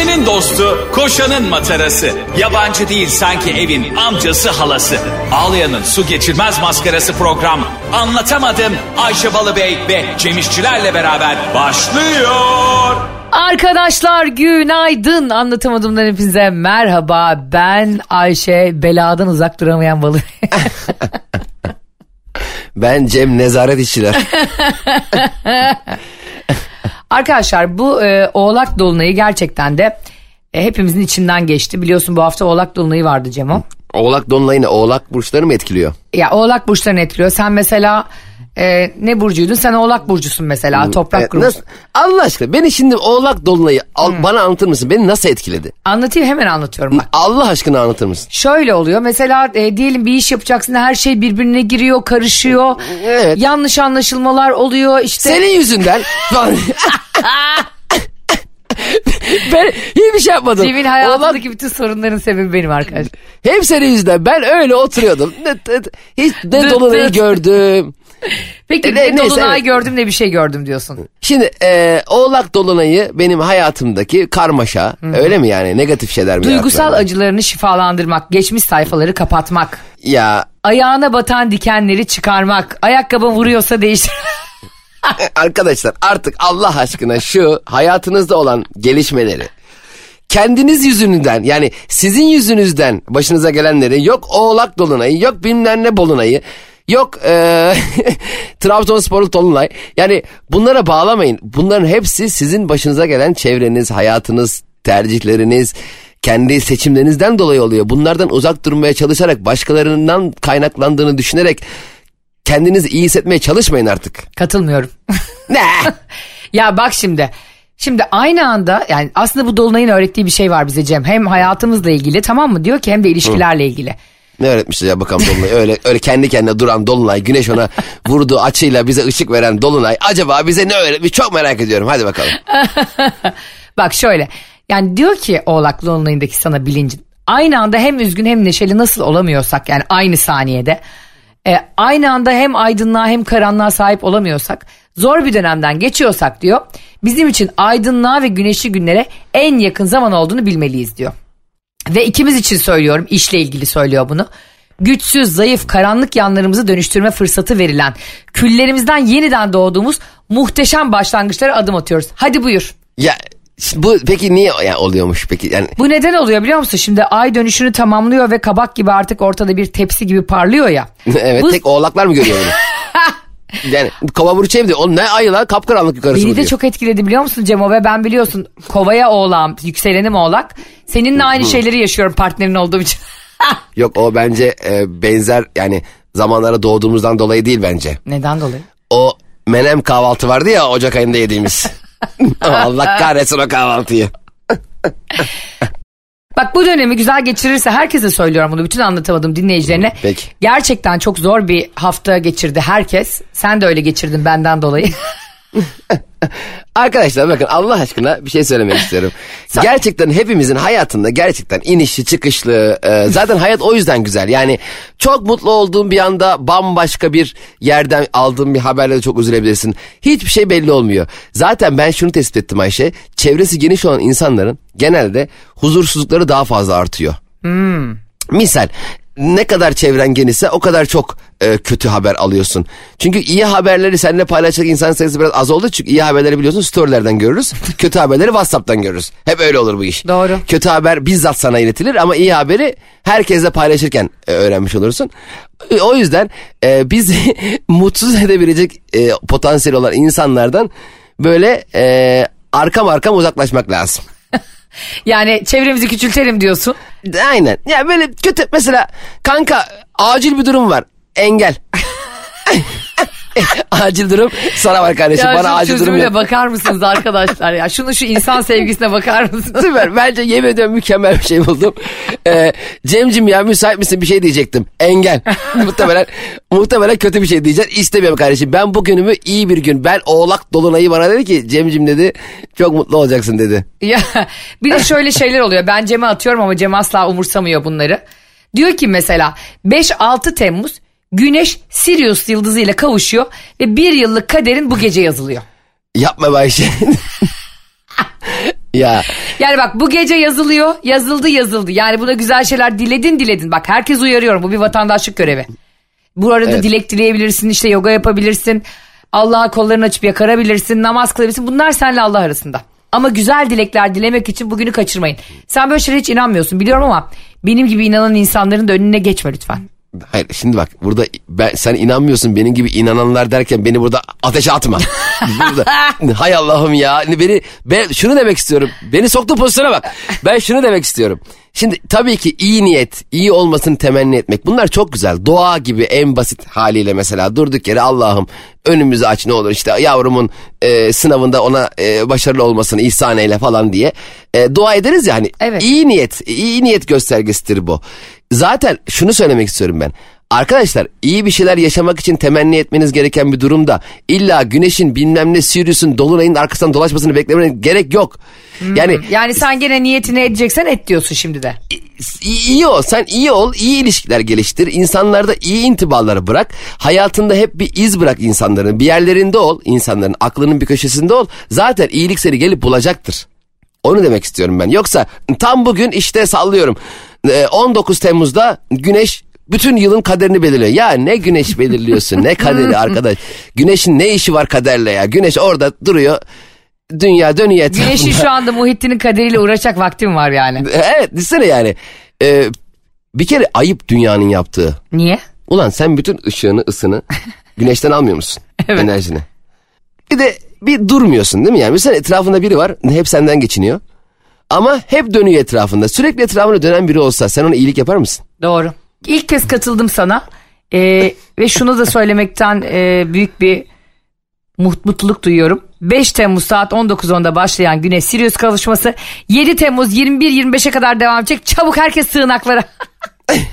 Ayşe'nin dostu, koşanın matarası. Yabancı değil sanki evin amcası halası. Ağlayan'ın su geçirmez maskarası program. Anlatamadım Ayşe Balıbey ve Cemişçilerle beraber başlıyor. Arkadaşlar günaydın anlatamadığımdan hepinize merhaba ben Ayşe beladan uzak duramayan balık. Ben Cem Nezaret İşçiler. Arkadaşlar bu e, oğlak dolunayı gerçekten de e, hepimizin içinden geçti. Biliyorsun bu hafta oğlak dolunayı vardı Cemo. Oğlak Dolunay'ını Oğlak burçları mı etkiliyor? Ya oğlak burçlarını etkiliyor. Sen mesela e, ne burcuydun? Sen oğlak burcusun mesela toprak Evet, grubu. nasıl- Allah aşkına beni şimdi Oğlak Dolunay'ı al, bana anlatır mısın? Beni nasıl etkiledi? Anlatayım hemen anlatıyorum bak. Allah aşkına anlatır mısın? Şöyle oluyor mesela e, diyelim bir iş yapacaksın her şey birbirine giriyor karışıyor. Evet. Yanlış anlaşılmalar oluyor işte. Senin yüzünden ben hiçbir şey yapmadım. Cem'in hayatındaki bütün sorunların sebebi benim arkadaş. hep senin yüzünden. Ben öyle oturuyordum. Ne, ne- hiç ne Dolunay'ı gördüm. Peki E, ne neyse, dolunay evet. gördüm ne bir şey gördüm diyorsun. Şimdi e, Oğlak Dolunay'ı benim hayatımdaki karmaşa. Öyle mi yani? Negatif şeyler mi? Duygusal yarattılar? acılarını şifalandırmak, geçmiş sayfaları kapatmak, Ya ayağına batan dikenleri çıkarmak, ayakkabı vuruyorsa değiştir. Arkadaşlar artık Allah aşkına şu hayatınızda olan gelişmeleri kendiniz yüzünden yani sizin yüzünüzden başınıza gelenleri yok oğlak dolunayı yok bilmem ne bolunayı yok eee Trabzonsporlu dolunay yani bunlara bağlamayın bunların hepsi sizin başınıza gelen çevreniz hayatınız tercihleriniz kendi seçimlerinizden dolayı oluyor bunlardan uzak durmaya çalışarak başkalarından kaynaklandığını düşünerek kendinizi iyi hissetmeye çalışmayın artık. Katılmıyorum. Ne? ya bak şimdi. Şimdi aynı anda yani aslında bu dolunayın öğrettiği bir şey var bize Cem. Hem hayatımızla ilgili tamam mı diyor ki hem de ilişkilerle ilgili. Ne öğretmişler ya bakalım Dolunay. Öyle, öyle kendi kendine duran Dolunay. Güneş ona vurduğu açıyla bize ışık veren Dolunay. Acaba bize ne öğretmiş çok merak ediyorum. Hadi bakalım. Bak şöyle yani diyor ki oğlak dolunayındaki sana bilincin aynı anda hem üzgün hem neşeli nasıl olamıyorsak yani aynı saniyede e, aynı anda hem aydınlığa hem karanlığa sahip olamıyorsak zor bir dönemden geçiyorsak diyor bizim için aydınlığa ve güneşli günlere en yakın zaman olduğunu bilmeliyiz diyor. Ve ikimiz için söylüyorum işle ilgili söylüyor bunu. Güçsüz, zayıf, karanlık yanlarımızı dönüştürme fırsatı verilen, küllerimizden yeniden doğduğumuz muhteşem başlangıçlara adım atıyoruz. Hadi buyur. Ya bu peki niye yani oluyormuş peki? Yani Bu neden oluyor biliyor musun? Şimdi ay dönüşünü tamamlıyor ve kabak gibi artık ortada bir tepsi gibi parlıyor ya. evet Bu- tek oğlaklar mı görüyor bunu? yani kova burçayım diyor. Oğlum ne ayı lan kapkaranlık yukarısı Beni de diyor. çok etkiledi biliyor musun Cemo ve ben biliyorsun kovaya oğlağım, yükselenim oğlak. Seninle aynı şeyleri yaşıyorum partnerin olduğum için. Yok o bence e, benzer yani zamanlara doğduğumuzdan dolayı değil bence. Neden dolayı? O menem kahvaltı vardı ya Ocak ayında yediğimiz. Allah kahretsin o kahvaltıyı. Bak bu dönemi güzel geçirirse herkese söylüyorum bunu bütün anlatamadığım dinleyicilerine. Peki. Gerçekten çok zor bir hafta geçirdi herkes. Sen de öyle geçirdin benden dolayı. Arkadaşlar bakın Allah aşkına bir şey söylemek istiyorum. Gerçekten hepimizin hayatında gerçekten inişli çıkışlı e, zaten hayat o yüzden güzel. Yani çok mutlu olduğun bir anda bambaşka bir yerden aldığın bir haberle de çok üzülebilirsin. Hiçbir şey belli olmuyor. Zaten ben şunu tespit ettim Ayşe. Çevresi geniş olan insanların genelde huzursuzlukları daha fazla artıyor. Misal ne kadar çevren genişse o kadar çok e, kötü haber alıyorsun. Çünkü iyi haberleri seninle paylaşacak insan sayısı biraz az oldu. Çünkü iyi haberleri biliyorsun storylerden görürüz. kötü haberleri Whatsapp'tan görürüz. Hep öyle olur bu iş. Doğru. Kötü haber bizzat sana iletilir ama iyi haberi herkesle paylaşırken e, öğrenmiş olursun. E, O yüzden e, bizi mutsuz edebilecek e, potansiyel olan insanlardan böyle e, arkam arkam uzaklaşmak lazım. yani çevremizi küçültelim diyorsun. Aynen. Ya böyle kötü mesela kanka acil bir durum var. Engel. acil durum sana var kardeşim. Ya Bana acil durum yok. bakar mısınız arkadaşlar ya? Şunu şu insan sevgisine bakar mısınız? Süper. Bence yemin ediyorum mükemmel bir şey buldum. Ee, Cemcim ya müsait misin bir şey diyecektim. Engel. muhtemelen muhtemelen kötü bir şey diyeceksin. İstemiyorum kardeşim. Ben bu günümü iyi bir gün. Ben oğlak dolunayı bana dedi ki Cemcim dedi çok mutlu olacaksın dedi. Ya bir de şöyle şeyler oluyor. Ben Cem'e atıyorum ama Cem asla umursamıyor bunları. Diyor ki mesela 5-6 Temmuz Güneş Sirius yıldızıyla kavuşuyor ve bir yıllık kaderin bu gece yazılıyor. Yapma be Ayşe. ya Yani bak bu gece yazılıyor. Yazıldı yazıldı. Yani buna güzel şeyler diledin diledin. Bak herkes uyarıyorum. Bu bir vatandaşlık görevi. Bu arada Evet. dilek dileyebilirsin. işte yoga yapabilirsin. Allah'a kollarını açıp yakarabilirsin. Namaz kılabilirsin. Bunlar seninle Allah arasında. Ama güzel dilekler dilemek için bugünü kaçırmayın. Sen böyle şeylere hiç inanmıyorsun biliyorum ama benim gibi inanan insanların da önüne geçme lütfen. Hayır şimdi bak burada ben sen inanmıyorsun benim gibi inananlar derken beni burada ateşe atma. burada, hay Allah'ım ya beni ben şunu demek istiyorum. Beni soktu pozisyona bak. Ben şunu demek istiyorum. Şimdi tabii ki iyi niyet, iyi olmasını temenni etmek bunlar çok güzel. Doğa gibi en basit haliyle mesela durduk yere Allah'ım önümüzü aç ne olur işte yavrumun e, sınavında ona e, başarılı olmasını ihsan eyle falan diye e, dua ederiz ya hani Evet. iyi niyet, iyi niyet göstergesidir bu. Zaten şunu söylemek istiyorum ben. Arkadaşlar iyi bir şeyler yaşamak için temenni etmeniz gereken bir durumda illa güneşin bilmem ne Sirius'un dolunayın arkasından dolaşmasını beklemene gerek yok. Yani Yani sen gene niyetini edeceksen et diyorsun şimdi de. iyi, iyi ol sen iyi ol iyi ilişkiler geliştir insanlarda iyi intibaları bırak hayatında hep bir iz bırak insanların bir yerlerinde ol insanların aklının bir köşesinde ol zaten iyilik seni gelip bulacaktır. Onu demek istiyorum ben. Yoksa tam bugün işte sallıyorum. Ee, 19 Temmuz'da güneş bütün yılın kaderini belirliyor. Ya ne güneş belirliyorsun ne kaderi arkadaş. Güneşin ne işi var kaderle ya. Güneş orada duruyor. Dünya dönüyor etrafında. Güneşin şu anda Muhittin'in kaderiyle uğraşacak vaktim var yani. Evet düşünsene yani. Ee, bir kere ayıp dünyanın yaptığı. Niye? Ulan sen bütün ışığını ısını güneşten almıyor musun? Evet. Enerjini. Bir de bir durmuyorsun değil mi? Yani mesela etrafında biri var hep senden geçiniyor. Ama hep dönüyor etrafında. Sürekli etrafında dönen biri olsa sen ona iyilik yapar mısın? Doğru. İlk kez katıldım sana Ee, ve şunu da söylemekten e, büyük bir mut- mutluluk duyuyorum. 5 Temmuz saat 19.10'da başlayan Güneş Sirius kavuşması 7 Temmuz 21-25'e kadar devam edecek. Çabuk herkes sığınaklara.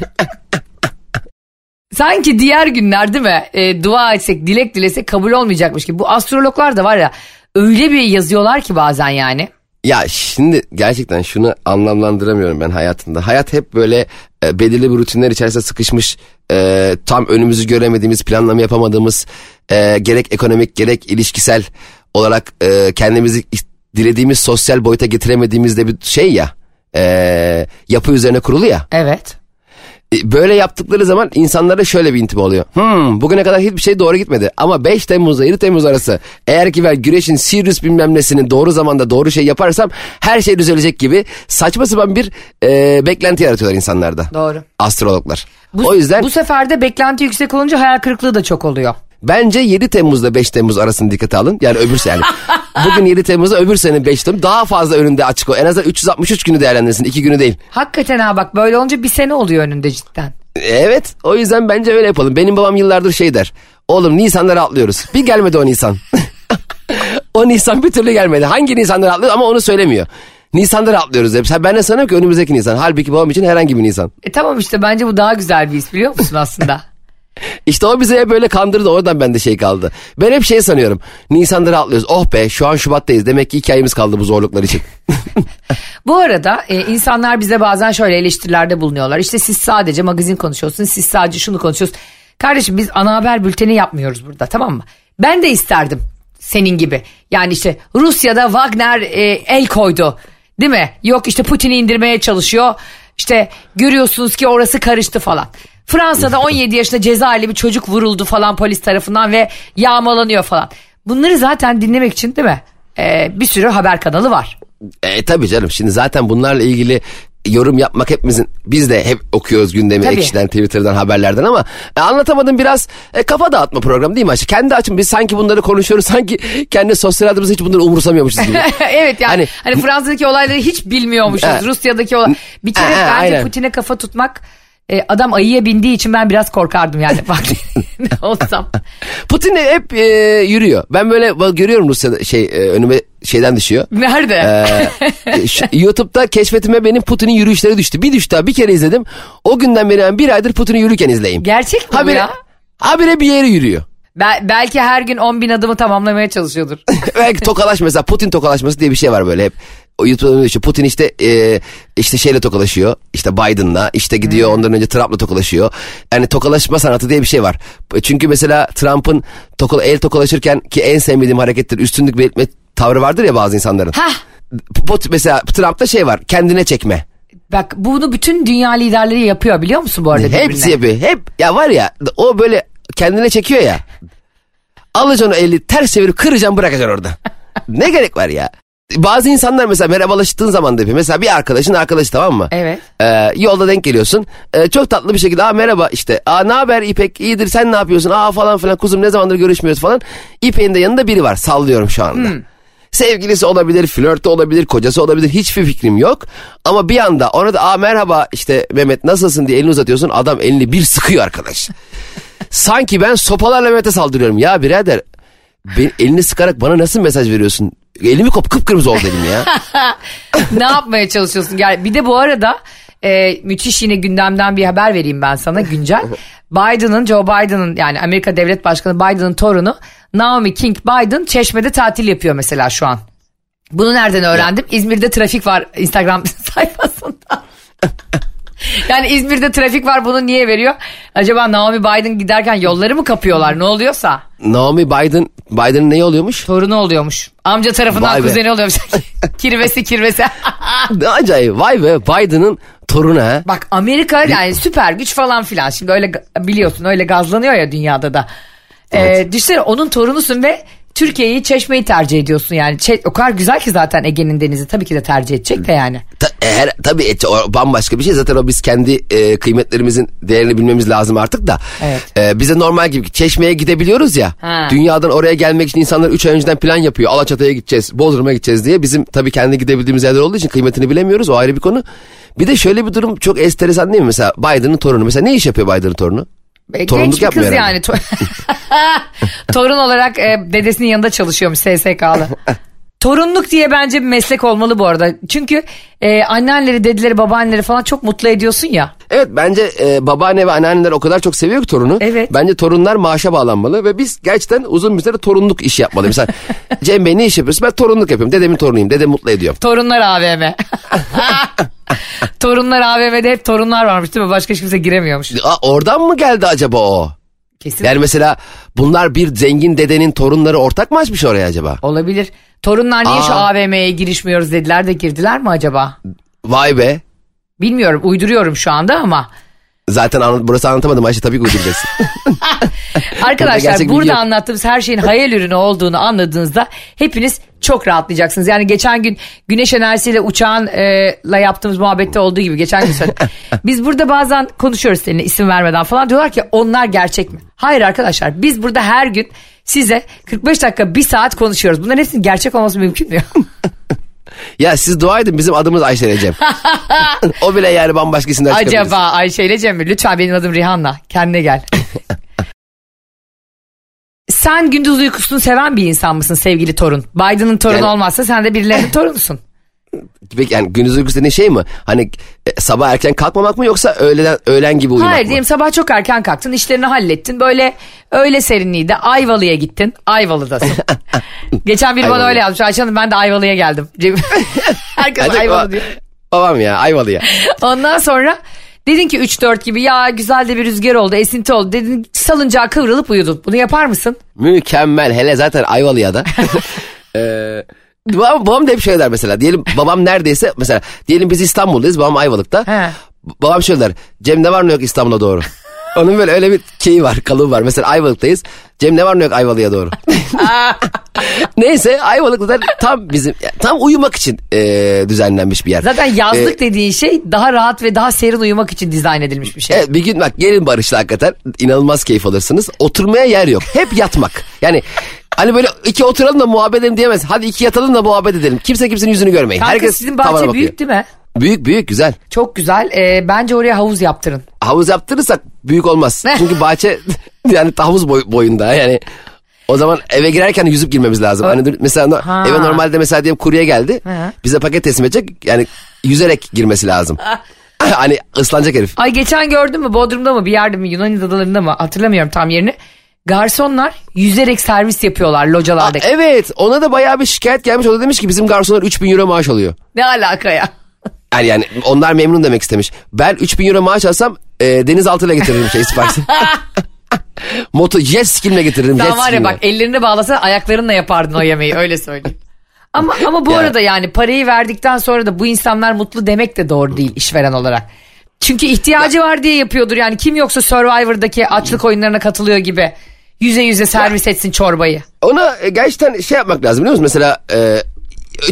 Sanki diğer günler değil mi? E, dua etsek, dilek dilesek kabul olmayacakmış gibi. Bu astrologlar da var ya öyle bir yazıyorlar ki bazen yani. Ya şimdi gerçekten şunu anlamlandıramıyorum ben hayatımda. Hayat hep böyle e, belirli bir rutinler içerisinde sıkışmış, e, tam önümüzü göremediğimiz, planlama yapamadığımız, e, gerek ekonomik gerek ilişkisel olarak e, kendimizi dilediğimiz sosyal boyuta getiremediğimizde bir şey ya, e, yapı üzerine kurulu ya. Evet. E, Böyle yaptıkları zaman insanlara şöyle bir intiba oluyor. Hmm, bugüne kadar hiçbir şey doğru gitmedi. Ama 5 Temmuz'la 7 Temmuz arası eğer ki ben güneşin Sirius bilmem nesinin doğru zamanda doğru şey yaparsam her şey düzelecek gibi saçma sapan bir e, beklenti yaratıyorlar insanlarda. Doğru. Astrologlar. Bu, o yüzden bu sefer de beklenti yüksek olunca hayal kırıklığı da çok oluyor. Bence 7 Temmuz'la 5 Temmuz arasını dikkate alın. Yani öbür sene. Bugün 7 Temmuz'da öbür sene 5 Temmuz daha fazla önünde açık o. En azından 363 günü değerlendirsin. 2 günü değil. Hakikaten ha bak böyle olunca bir sene oluyor önünde cidden. Evet o yüzden bence öyle yapalım. Benim babam yıllardır şey der. Oğlum Nisan'ları atlıyoruz. Bir gelmedi o Nisan. o Nisan bir türlü gelmedi. Hangi Nisan'ları atlıyor ama onu söylemiyor. Nisan'ları atlıyoruz hep. Ben de sanıyorum ki önümüzdeki Nisan. Halbuki babam için herhangi bir Nisan. E tamam işte bence bu daha güzel bir his biliyor musun aslında? İşte o bize hep böyle kandırdı. Oradan bende şey kaldı. Ben hep şey sanıyorum. Nisan'ları atlıyoruz. Oh be şu an Şubat'tayız. Demek ki iki ayımız kaldı bu zorluklar için. bu arada e, insanlar bize bazen şöyle eleştirilerde bulunuyorlar. İşte siz sadece magazin konuşuyorsunuz, siz sadece şunu konuşuyorsunuz. Kardeşim biz ana haber bülteni yapmıyoruz burada tamam mı? Ben de isterdim senin gibi. Yani işte Rusya'da Wagner e, el koydu değil mi? Yok işte Putin'i indirmeye çalışıyor. İşte görüyorsunuz ki orası karıştı falan. Fransa'da 17 yaşında cezaevli bir çocuk vuruldu falan polis tarafından ve yağmalanıyor falan. Bunları zaten dinlemek için değil mi? E, bir sürü haber kanalı var. E tabii canım şimdi zaten bunlarla ilgili yorum yapmak hepimizin biz de hep okuyoruz gündemi Tabii. ekşiden Twitter'dan haberlerden ama e, anlatamadım biraz e, kafa dağıtma programı değil mi Ayşe? Kendi açım biz sanki bunları konuşuyoruz sanki kendi sosyal adımızda hiç bunları umursamıyormuşuz gibi. evet yani Hani- hani, Fransa'daki olayları hiç bilmiyormuşuz. Rusya'daki olay. Bir kere bence. Putin'e kafa tutmak e, adam ayıya bindiği için ben biraz korkardım yani. Bak ne olsam. Putin de hep e, yürüyor. Ben böyle bak, görüyorum Rusya'da şey e, önüme şeyden düşüyor. Nerede? Ee, şu- YouTube'da keşfetime benim Putin'in yürüyüşleri düştü. Bir düştü daha bir kere izledim. O günden beri ben bir aydır Putin'i yürürken izleyeyim. Gerçek mi Habire, ya? habire bir yere yürüyor. Bel- belki her gün 10 bin adımı tamamlamaya çalışıyordur. Belki tokalaş mesela Putin tokalaşması diye bir şey var böyle hep. YouTube'da işte Putin işte e, işte şeyle tokalaşıyor. işte Biden'la işte gidiyor ondan önce Trump'la tokalaşıyor. Yani tokalaşma sanatı diye bir şey var. Çünkü mesela Trump'ın tokala, el tokalaşırken ki en sevmediğim harekettir üstünlük belirtme tavrı vardır ya bazı insanların. Hah. pot- mesela Trump'ta şey var kendine çekme. Bak bunu bütün dünya liderleri yapıyor biliyor musun bu arada Hepsi yapıyor. Hep ya var ya o böyle kendine çekiyor ya. Alacaksın o eli ters çevirip kıracaksın bırakacaksın orada. ne gerek var ya? Bazı insanlar mesela merhabalaştığın zaman da yapıyor. Mesela bir arkadaşın arkadaşı tamam mı? Evet. Ee, yolda denk geliyorsun. Ee, çok tatlı bir şekilde aa merhaba işte. Aa ne haber İpek iyidir sen ne yapıyorsun? Aa falan filan kuzum ne zamandır görüşmüyoruz falan. İpek'in de yanında biri var sallıyorum şu anda. Sevgilisi olabilir, flörtü olabilir, kocası olabilir hiçbir fikrim yok. Ama bir anda ona da aa merhaba işte Mehmet nasılsın diye elini uzatıyorsun. Adam elini bir sıkıyor arkadaş. Sanki ben sopalarla Mehmet'e saldırıyorum. Ya birader ben, elini sıkarak bana nasıl mesaj veriyorsun? Elimi kop kıpkırmızı oldu elim ya. ne yapmaya çalışıyorsun? Gel bir de bu arada e, müthiş yine gündemden bir haber vereyim ben sana güncel. Biden'ın Joe Biden'ın yani Amerika Devlet Başkanı Biden'ın torunu Naomi King Biden Çeşme'de tatil yapıyor mesela şu an. Bunu nereden öğrendim? İzmir'de trafik var Instagram sayfasında. yani İzmir'de trafik var bunu niye veriyor? Acaba Naomi Biden giderken yolları mı kapıyorlar ne oluyorsa? Naomi Biden, Biden'ın neyi oluyormuş? Torunu oluyormuş. Amca tarafından Vay be. kuzeni oluyormuş. kirvesi kirvesi. Ne acayip vay be Biden'ın torunu ha. Bak Amerika yani süper güç falan filan. Şimdi öyle biliyorsun öyle gazlanıyor ya dünyada da. Ee, düşünsene onun torunusun ve Türkiye'yi çeşmeyi tercih ediyorsun yani. Çe- o kadar güzel ki zaten Ege'nin denizi tabii ki de tercih edecek de yani. Ta, her, tabii et- o bambaşka bir şey zaten o biz kendi e, kıymetlerimizin değerini bilmemiz lazım artık da. Evet. E, bize normal gibi çeşmeye gidebiliyoruz ya. Ha. Dünyadan oraya gelmek için insanlar 3 ay önceden plan yapıyor. Alaçatı'ya gideceğiz, Bodrum'a gideceğiz diye. Bizim tabii kendi gidebildiğimiz yerler olduğu için kıymetini bilemiyoruz o ayrı bir konu. Bir de şöyle bir durum çok enteresan değil mi? Mesela Biden'ın torunu. Mesela ne iş yapıyor Biden'ın torunu? E, Torunluk Genç bir kız herhalde. yani. To- Torun olarak e, dedesinin yanında çalışıyormuş SSK'lı. Torunluk diye bence bir meslek olmalı bu arada. Çünkü e, anneanneleri, dedeleri, babaanneleri falan çok mutlu ediyorsun ya. Evet bence e, babaanne ve anneanneler o kadar çok seviyor ki torunu. Evet. Bence torunlar maaşa bağlanmalı ve biz gerçekten uzun bir süre torunluk işi yapmalı. Mesela Cem Bey ne iş yapıyorsun? Ben torunluk yapıyorum. Dedemin torunuyum. Dedemi mutlu ediyorum. Torunlar AVM. torunlar AVM'de hep torunlar varmış değil mi? Başka hiç kimse giremiyormuş. Aa, oradan mı geldi acaba o? Kesin Yani mesela bunlar bir zengin dedenin torunları ortak mı açmış oraya acaba? olabilir. Torunlar niye şu Aa. AVM'ye girişmiyoruz dediler de girdiler mi acaba? Vay be. Bilmiyorum uyduruyorum şu anda ama. Zaten anla- burası anlatamadım Ayşe tabii ki uyduracaksın. Arkadaşlar burada yok. anlattığımız her şeyin hayal ürünü olduğunu anladığınızda hepiniz çok rahatlayacaksınız. Yani geçen gün güneş enerjisiyle uçağınla yaptığımız muhabbette olduğu gibi geçen gün söyledim. Biz burada bazen konuşuyoruz seninle isim vermeden falan diyorlar ki onlar gerçek mi? Hayır arkadaşlar biz burada her gün size 45 dakika bir saat konuşuyoruz. Bunların hepsinin gerçek olması mümkün mü? ya siz dua edin bizim adımız Ayşe Recep. o bile yani bambaşka isimler. Acaba Ayşe ile Cem mi? Lütfen benim adım Rihanna. Kendine gel. Sen gündüz uykusunu seven bir insan mısın sevgili torun? Biden'ın torunu Yani- olmazsa sen de birilerinin torunusun. Peki yani gündüz uykusu dediğin şey mi? Hani e, sabah erken kalkmamak mı yoksa öğleden öğlen gibi uyumak Hayır mı? diyelim sabah çok erken kalktın işlerini hallettin. Böyle öğle serinliği de Ayvalı'ya gittin. Ayvalı'dasın. Geçen biri bana Ayvalı. öyle yazmış. Ayşe Hanım ben de Ayvalı'ya geldim. Herkes Ayvalı diyor. Babam ya Ayvalı ya. Ondan sonra dedin ki 3-4 gibi ya güzel de bir rüzgar oldu esinti oldu. Dedin salıncağa kıvrılıp uyudun. Bunu yapar mısın? Mükemmel hele zaten Ayvalı'ya da. Ee, babam, babam da hep şöyle der mesela. Diyelim babam neredeyse mesela diyelim biz İstanbul'dayız babam Ayvalık'ta. He. Babam şöyle der. Cem ne var ne yok İstanbul'a doğru. Onun böyle öyle bir şeyi var kalıbı var. Mesela Ayvalık'tayız. Cem ne var ne yok Ayvalık'a doğru. Neyse Ayvalık'ta da tam bizim tam uyumak için e, düzenlenmiş bir yer. Zaten yazlık Ee, dediğin şey daha rahat ve daha serin uyumak için dizayn edilmiş bir şey. Evet bir gün bak gelin Barış'la hakikaten inanılmaz keyif alırsınız. Oturmaya yer yok. Hep yatmak. Yani hani böyle iki oturalım da muhabbet edelim diyemez. Hadi iki yatalım da muhabbet edelim. Kimse kimsenin yüzünü görmeyin. Kanka Herkes sizin bahçe bakıyor. büyük değil mi? Büyük büyük güzel. Çok güzel. Ee, bence oraya havuz yaptırın. Havuz yaptırırsak büyük olmaz. Çünkü bahçe yani havuz boy- boyunda yani. O zaman eve girerken yüzüp girmemiz lazım. Hani mesela Ha. eve normalde mesela diyelim kurye geldi. Hı. Bize paket teslim edecek. Yani yüzerek girmesi lazım. hani ıslanacak herif. Ay geçen gördün mü Bodrum'da mı bir yerde mi Yunan adalarında mı hatırlamıyorum tam yerini. Garsonlar yüzerek servis yapıyorlar localarda. Evet ona da bayağı bir şikayet gelmiş. O da demiş ki bizim garsonlar 3000 euro maaş alıyor. Ne alaka ya? Yani, yani onlar memnun demek istemiş. Ben 3000 euro maaş alsam e, denizaltıyla getiririm şey Sparks'ı. Moto jet skimle getiririm. Sen jet var ya bak ellerini bağlasa ayaklarınla yapardın o yemeği öyle söyleyeyim. Ama ama bu Ya. arada yani parayı verdikten sonra da bu insanlar mutlu demek de doğru değil işveren olarak. Çünkü ihtiyacı var diye yapıyordur yani kim yoksa Survivor'daki açlık oyunlarına katılıyor gibi. Yüze yüze servis etsin çorbayı. Ona e, gerçekten şey yapmak lazım biliyor musun? Mesela e,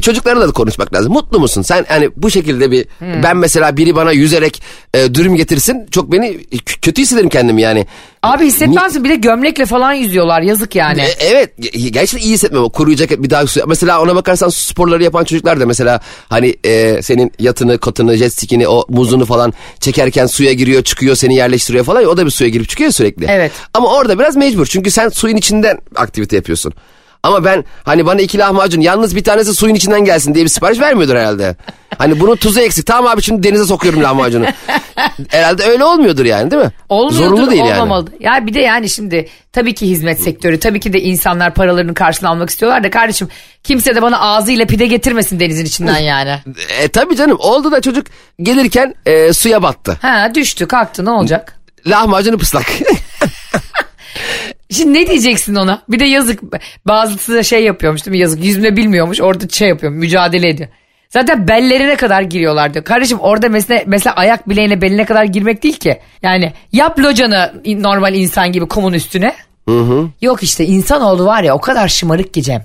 çocuklarla da konuşmak lazım. Mutlu musun? Sen hani bu şekilde bir ben mesela biri bana yüzerek e, dürüm getirsin çok beni k- kötü hissederim kendimi yani. Abi hissetmezsin bir de gömlekle falan yüzüyorlar yazık yani. E, evet ge- gerçekten iyi hissetmem kuru ceket bir daha su- mesela ona bakarsan sporları yapan çocuklar da mesela hani e, senin yatını kotunu jet ski'ni o muzunu falan çekerken suya giriyor çıkıyor seni yerleştiriyor falan ya, o da bir suya girip çıkıyor sürekli. Evet. Ama orada biraz mecbur çünkü sen suyun içinden aktivite yapıyorsun. Ama ben hani bana iki lahmacun yalnız bir tanesi suyun içinden gelsin diye bir sipariş vermiyordur herhalde. Hani bunun tuzu eksik tamam abi şimdi denize sokuyorum lahmacunu. herhalde öyle olmuyordur yani değil mi? Olmuyordur, Zorunlu değil yani. olmamalı. Ya bir de yani şimdi tabii ki hizmet sektörü, tabii ki de insanlar paralarını karşılığını almak istiyorlar da kardeşim kimse de bana ağzıyla pide getirmesin denizin içinden yani. E tabii canım oldu da çocuk gelirken e, suya battı. ha düştü kalktı ne olacak? Lahmacunu pıslak. Şimdi ne diyeceksin ona? Bir de yazık bazısı da şey yapıyormuş değil mi yazık yüzme bilmiyormuş orada şey yapıyor mücadele ediyor. Zaten bellerine kadar giriyorlar diyor. Kardeşim orada mesela, mesela ayak bileğine beline kadar girmek değil ki. Yani yap locanı normal insan gibi kumun üstüne. Yok işte insanoğlu var ya o kadar şımarık ki Cem.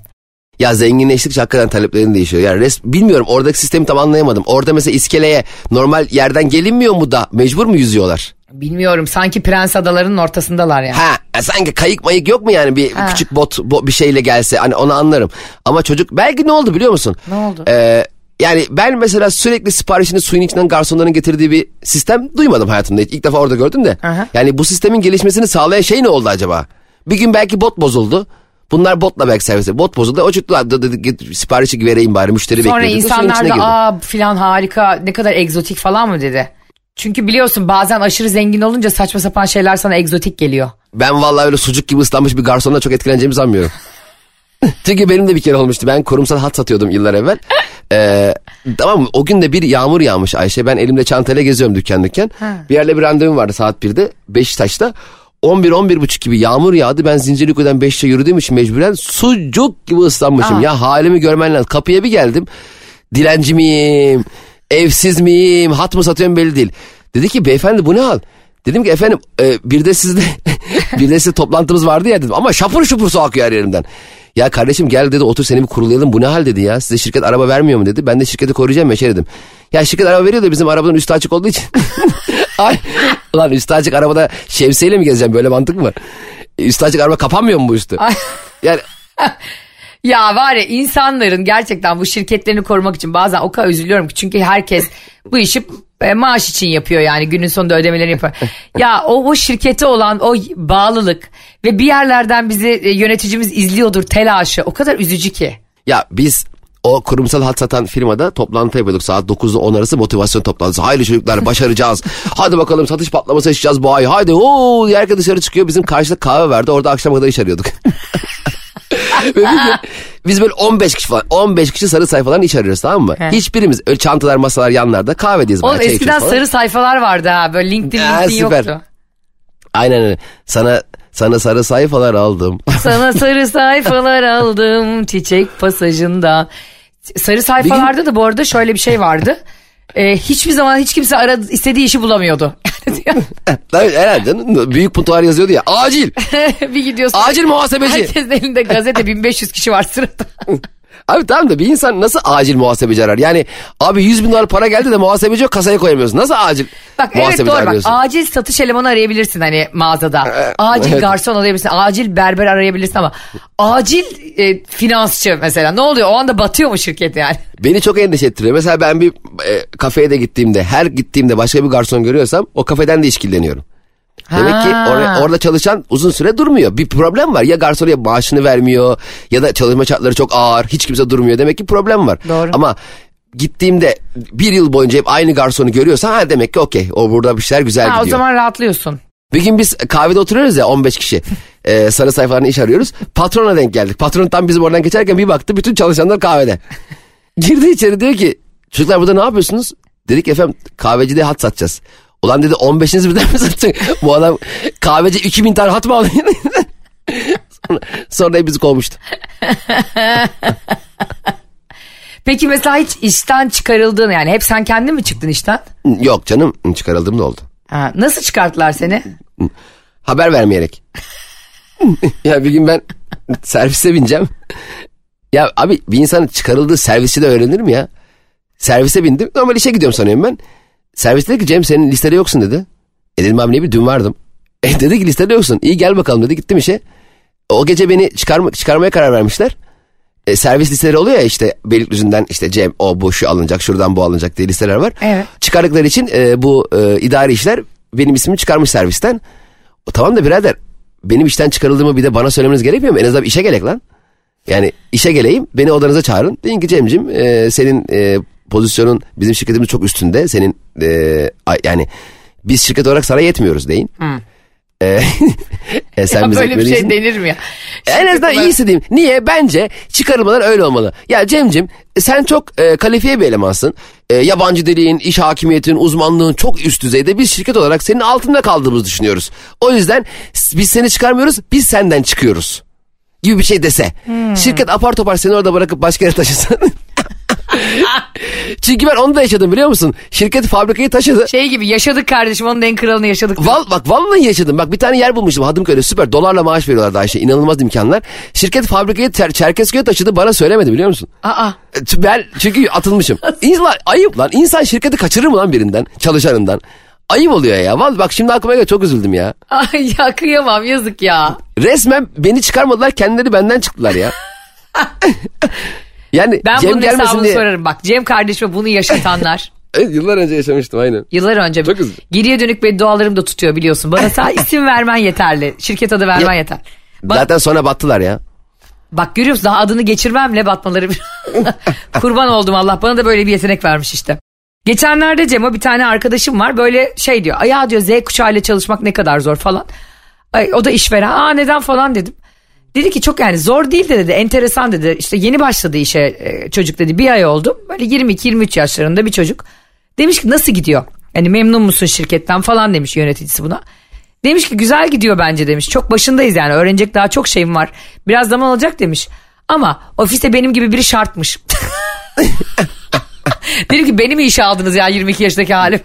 ya zenginleştikçe hakikaten taleplerin değişiyor. Yani res, bilmiyorum oradaki sistemi tam anlayamadım. Orada mesela iskeleye normal yerden gelinmiyor mu da mecbur mu yüzüyorlar? Bilmiyorum sanki prens adalarının ortasındalar yani. Ha e, sanki kayık mayık yok mu yani bir Ha. küçük bot, bo- bir şeyle gelse hani onu anlarım. Ama çocuk belki ne oldu biliyor musun? Ne oldu? Ee, yani ben mesela sürekli siparişini suyun içinden garsonların getirdiği bir sistem duymadım hayatımda. İlk defa orada gördüm de. Aha. Yani bu sistemin gelişmesini sağlayan şey ne oldu acaba? Bir gün belki bot bozuldu. Bunlar botla belki servise. Bot bozuldu. O git siparişi vereyim bari müşteri Sonra bekliyor. Suyun insanlar da aa filan harika ne kadar egzotik falan mı dedi. Çünkü biliyorsun bazen aşırı zengin olunca saçma sapan şeyler sana egzotik geliyor. Ben vallahi öyle sucuk gibi ıslanmış bir garsonla çok etkileneceğimi sanmıyorum. Çünkü benim de bir kere olmuştu. Ben kurumsal hat satıyordum yıllar evvel. Ee, tamam mı? O gün de bir yağmur yağmış Ayşe. Ben elimde çantayla geziyorum dükkan dükkan. Bir yerle bir randevum vardı saat 1'de. Beşiktaş'ta. 11 buçuk gibi yağmur yağdı. Ben Zincirlikuyu'dan 5'te yürüdüğüm için mecburen sucuk gibi ıslanmışım. Aa. Ya halimi görmen lazım. Kapıya bir geldim. Dilenci miyim? Evsiz miyim? Hat mı satıyorum belli değil. Dedi ki beyefendi bu ne hal? Dedim ki efendim e, bir de sizde bir de sizde toplantımız vardı ya dedim. Ama şapur şupur su akıyor her yerimden. Ya kardeşim gel dedi otur seni bir kurulayalım bu ne hal dedi ya. Size şirket araba vermiyor mu dedi. Ben de şirketi koruyacağım ya şey dedim. Ya şirket araba veriyor da bizim arabanın üstü açık olduğu için. Ay, ulan üstü açık arabada şemsiyeyle mi gezeceğim böyle mantık mı Üstü açık araba kapanmıyor mu bu üstü? Yani Ya var ya insanların gerçekten bu şirketlerini korumak için bazen o kadar üzülüyorum ki çünkü herkes bu işi e, maaş için yapıyor yani günün sonunda ödemelerini yapıyor. ya o, o şirkete olan o bağlılık ve bir yerlerden bizi e, yöneticimiz izliyordur telaşı o kadar üzücü ki. Ya biz o kurumsal hat satan firmada toplantı yapıyorduk saat 9 ile 10 arası motivasyon toplantısı. Haydi çocuklar başaracağız. Hadi bakalım satış patlaması yaşayacağız bu ay. Haydi ooo herkes dışarı çıkıyor. Bizim karşıda kahve vardı orada akşam kadar iş arıyorduk. Ve bir gün biz böyle 15 kişi falan 15 kişi sarı sayfaların iş arıyoruz tamam mı? He. Hiçbirimiz öyle çantalar masalar yanlarda kahvedeyiz. Oğlum çay eskiden sarı sayfalar vardı ha böyle LinkedIn, Ha, LinkedIn süper. yoktu. Aynen öyle. Sana sana sarı sayfalar aldım. Sana sarı sayfalar aldım çiçek pasajından. Sarı sayfalarda da bu arada şöyle bir şey vardı. Ee, hiçbir zaman hiç kimse aradı, istediği işi bulamıyordu. Tabii herhalde canım. Büyük puntolar yazıyordu ya. Acil. bir gidiyorsun. Acil muhasebeci. Herkesin elinde gazete 1500 kişi var sırada. Abi tamam da bir insan nasıl acil muhasebeci arar? Yani abi 100 bin dolar para geldi de muhasebeci yok kasaya koyamıyorsun. Nasıl acil Bak evet doğru bak arıyorsun? acil satış elemanı arayabilirsin hani mağazada. Acil evet. garson arayabilirsin. Acil berber arayabilirsin ama acil e, finansçı mesela ne oluyor o anda batıyor mu şirket yani? Beni çok endişe ettiriyor. Mesela ben bir e, kafeye de gittiğimde her gittiğimde başka bir garson görüyorsam o kafeden de işkilleniyorum. Demek ki or- orada çalışan uzun süre durmuyor. Bir problem var. Ya garson ya maaşını vermiyor ya da çalışma şartları çok ağır. Hiç kimse durmuyor. Demek ki problem var. Doğru. Ama gittiğimde bir yıl boyunca hep aynı garsonu görüyorsam ha demek ki okey. O burada bir şeyler güzel Ha, o gidiyor. zaman rahatlıyorsun. Bir gün biz kahvede oturuyoruz ya 15 kişi. Ee, sarı sayfalarını iş arıyoruz. Patrona denk geldik. Patron tam bizim oradan geçerken bir baktı bütün çalışanlar kahvede. Girdi içeri diyor ki çocuklar burada ne yapıyorsunuz? Dedik efendim kahvecide hat satacağız. Ulan dedi 15'iniz birden mi satacak? Bu adam kahveci 2000 tane hat mı alıyor? sonra, sonra hep bizi kovmuştu. Peki mesela hiç işten çıkarıldığın yani hep sen kendin mi çıktın işten? Yok canım çıkarıldım da oldu. Ha, nasıl çıkarttılar seni? Haber vermeyerek. ya bir gün ben servise bineceğim. Ya abi bir insanın çıkarıldığı servisi de öğrenir mi ya? Servise bindim. Normal işe gidiyorum sanıyorum ben. Servis dedi ki Cem senin listede yoksun dedi. E dedim abi ne bir dün vardım. E dedi ki listede yoksun. İyi gel bakalım dedi. Gittim işe. O gece beni çıkarma, çıkarmaya karar vermişler. E, servis listeleri oluyor ya işte Beylikdüzü'nden işte Cem o bu şu alınacak şuradan bu alınacak diye listeler var. Evet. Çıkardıkları için e, bu e, idari işler benim ismimi çıkarmış servisten. O, tamam da birader benim işten çıkarıldığımı bir de bana söylemeniz gerekmiyor mu? En azından işe gerek lan. Yani işe geleyim beni odanıza çağırın. Deyin ki Cem'cim e, senin e, pozisyonun bizim şirketimiz çok üstünde. Senin e, yani biz şirket olarak sana yetmiyoruz deyin. E, e, sen Ya bize böyle bir şey etmelisin. denir mi ya? En azından iyisi diyeyim. Niye? Bence çıkarılmalar öyle olmalı. Ya Cem'cim sen çok e, kalifiye bir elemansın. E, yabancı dilin, iş hakimiyetin, uzmanlığın çok üst düzeyde. Biz şirket olarak senin altında kaldığımızı düşünüyoruz. O yüzden biz seni çıkarmıyoruz, biz senden çıkıyoruz. Gibi bir şey dese. Şirket apar topar seni orada bırakıp başka yere taşısın. Çünkü ben onu da yaşadım biliyor musun? Şirket fabrikayı taşıdı. Şey gibi yaşadık kardeşim onun en kralını yaşadık. Val, bak vallahi yaşadım. Bak bir tane yer bulmuştum Hadımköy'de süper. Dolarla maaş veriyorlardı Ayşe. İnanılmaz imkanlar. Şirket fabrikayı Çer- Çerkezköy'e taşıdı bana söylemedi biliyor musun? Aa. E, Ben çünkü atılmışım. İnsan, ayıp lan. İnsan şirketi kaçırır mı lan birinden? Çalışanından. Ayıp oluyor ya. Vallahi bak şimdi aklıma geldi çok üzüldüm ya. Ay ya kıyamam yazık ya. Resmen beni çıkarmadılar kendileri benden çıktılar ya. yani Ben Cem bunun hesabını diye. sorarım. Bak Cem kardeşime bunu yaşatanlar. Evet, yıllar önce yaşamıştım aynen. Yıllar önce Çok üzücü. geriye dönük beddualarım da tutuyor biliyorsun. Bana sadece isim vermen yeterli. Şirket adı vermen Ya- yeter. Bak, Zaten sonra battılar ya. bak görüyor musun daha adını geçirmemle batmaları. Kurban oldum Allah bana da böyle bir yetenek vermiş işte. Geçenlerde Cem'e bir tane arkadaşım var böyle şey diyor. Ya diyor Z kuşağıyla çalışmak ne kadar zor falan. Ay, o da işveren. Aa neden falan dedim. Dedi ki çok yani zor değil de dedi enteresan dedi. İşte yeni başladı işe e, çocuk dedi bir ay oldu. Böyle 22-23 yaşlarında bir çocuk. Demiş ki nasıl gidiyor? Yani memnun musun şirketten falan demiş yöneticisi buna. Demiş ki güzel gidiyor bence demiş. Çok başındayız yani öğrenecek daha çok şeyim var. Biraz zaman alacak demiş. Ama ofiste benim gibi biri şartmış. Dedim ki beni mi işe aldınız ya 22 yaşındaki halim?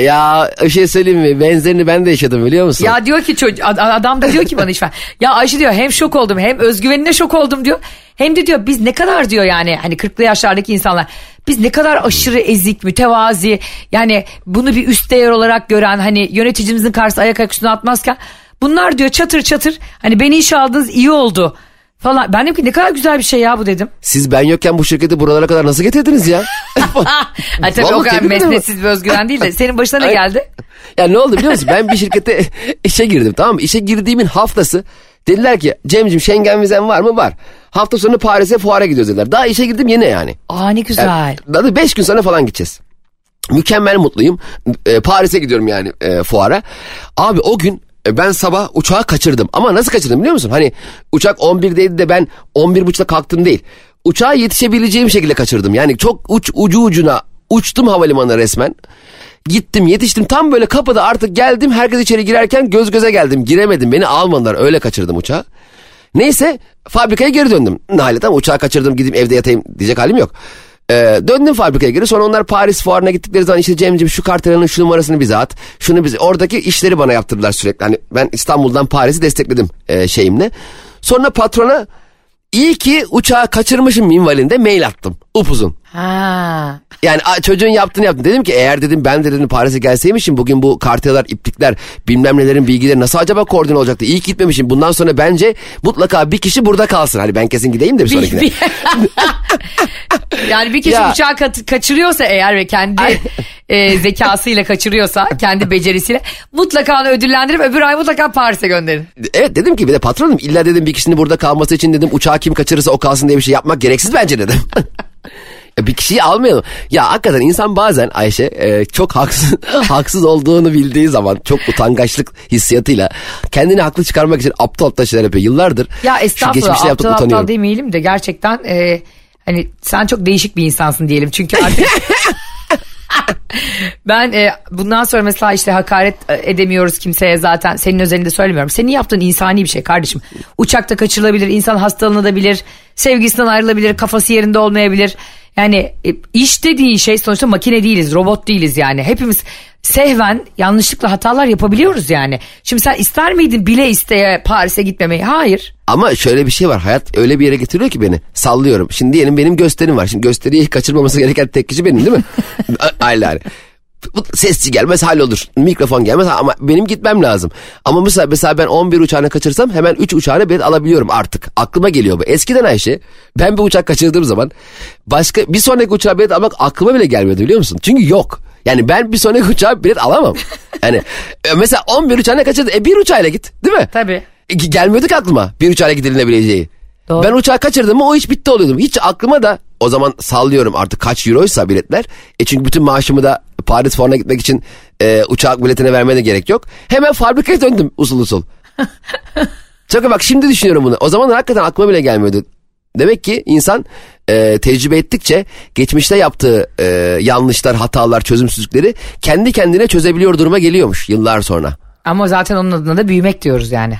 Ya bir şey söyleyeyim mi? Benzerini ben de yaşadım biliyor musun? Ya diyor ki çocuk ad- adam da diyor ki bana işveren. Ya Ayşe diyor hem şok oldum hem özgüvenine şok oldum diyor. Hem de diyor biz ne kadar diyor yani hani 40'lı yaşlardaki insanlar biz ne kadar aşırı ezik, mütevazi yani bunu bir üst değer olarak gören hani yöneticimizin karşısına ayak ayak üstüne atmazken bunlar diyor çatır çatır hani beni işe aldınız iyi oldu falan. Ben dedim ki ne kadar güzel bir şey ya bu dedim. Siz ben yokken bu şirketi buralara kadar nasıl getirdiniz ya? Ha, tabii Vallahi o kadar mesnetsiz bir özgüven değil de senin başına ne Ay- geldi? Ya ne oldu biliyor musun? Ben bir şirkete işe girdim tamam mı? İşe girdiğimin haftası dediler ki Cem'cim Schengen vizen var mı? Var. Hafta sonu Paris'e fuara gidiyoruz dediler. Daha işe girdim yine yani. Aa ne güzel. Daha da 5 gün sonra falan gideceğiz. Mükemmel mutluyum. E, Paris'e gidiyorum yani e, fuara. Abi o gün ben sabah uçağı kaçırdım. Ama nasıl kaçırdım biliyor musun? Hani uçak 11'deydi de ben 11.30'da kalktım değil. Uçağa yetişebileceğim şekilde kaçırdım. Yani çok uç ucu ucuna uçtum havalimanına resmen. Gittim yetiştim tam böyle kapıda artık geldim herkes içeri girerken göz göze geldim giremedim beni almadılar öyle kaçırdım uçağı. Neyse fabrikaya geri döndüm. Nihayet tamam uçağı kaçırdım gideyim evde yatayım diyecek halim yok. Ee, döndüm fabrikaya geri sonra onlar Paris fuarına gittikleri zaman işte Cem'ciğim şu kartelanın şu numarasını bize at. Şunu bize oradaki işleri bana yaptırdılar sürekli. Hani ben İstanbul'dan Paris'i destekledim e, şeyimle. Sonra patrona iyi ki uçağı kaçırmışım minvalinde mail attım upuzun. Ha. Yani çocuğun yaptığını yaptım. Dedim ki eğer dedim ben de dedim Paris'e gelseymişim bugün bu kartelar, iplikler, bilmem nelerin bilgileri nasıl acaba koordine olacaktı? İyi gitmemişim. Bundan sonra bence mutlaka bir kişi burada kalsın. Hani ben kesin gideyim de bir sonrakine. Bir- yani bir kişi Ya. uçağı kaçırıyorsa eğer ve kendi e, zekasıyla kaçırıyorsa, kendi becerisiyle mutlaka onu ödüllendirip öbür ay mutlaka Paris'e gönderin. Evet dedim ki bir de patronum illa dedim bir kişinin burada kalması için dedim uçağı kim kaçırırsa o kalsın diye bir şey yapmak gereksiz bence dedim. Ya bir kişiyi almayalım. Ya hakikaten insan bazen Ayşe e, çok haksız haksız olduğunu bildiği zaman çok utangaçlık hissiyatıyla kendini haklı çıkarmak için aptal aptal şeyler yapıyor. Yıllardır Ya şu geçmişte yaptık aptal aptal utanıyorum. demeyelim de gerçekten e, hani sen çok değişik bir insansın diyelim. Çünkü artık Ben e, bundan sonra mesela işte hakaret e, edemiyoruz kimseye zaten senin özelinde söylemiyorum. Senin yaptığın insani bir şey kardeşim. Uçakta kaçırılabilir, insan hastalanabilir, sevgisinden ayrılabilir, kafası yerinde olmayabilir. Yani e, iş dediğin şey sonuçta makine değiliz, robot değiliz yani. Hepimiz sehven yanlışlıkla hatalar yapabiliyoruz yani. Şimdi sen ister miydin bile isteye Paris'e gitmemeyi? Hayır. Ama şöyle bir şey var. Hayat öyle bir yere getiriyor ki beni. Sallıyorum. Şimdi diyelim benim gösterim var. Şimdi gösteriyi kaçırmaması gereken tek kişi benim değil mi? Aylar. Bu Sesçi gelmez hallolur. Mikrofon gelmez ama benim gitmem lazım. Ama mesela, mesela ben 11 uçağını kaçırsam hemen 3 uçağını bilet alabiliyorum artık. Aklıma geliyor bu. Eskiden Ayşe ben bir uçak kaçırdığım zaman başka bir sonraki uçağa bilet almak aklıma bile gelmiyordu biliyor musun? Çünkü yok. Yani ben bir sonraki uçağa bilet alamam. Yani e, mesela 11 uçağını kaçırdın. E bir uçağıyla git değil mi? Tabii. E, Gelmiyordu ki aklıma bir uçağıyla gidilebileceği. Doğru. Ben uçağı kaçırdım mı o iş bitti oluyordum. Hiç aklıma da o zaman sallıyorum artık kaç euroysa biletler. E çünkü bütün maaşımı da Paris Forn'a gitmek için e, uçak biletine vermeye de gerek yok. Hemen fabrikaya döndüm usul usul. Çok bak şimdi düşünüyorum bunu. O zaman hakikaten aklıma bile gelmiyordu. Demek ki insan e, tecrübe ettikçe geçmişte yaptığı e, yanlışlar, hatalar, çözümsüzlükleri kendi kendine çözebiliyor duruma geliyormuş yıllar sonra. Ama zaten onun adına da büyümek diyoruz yani.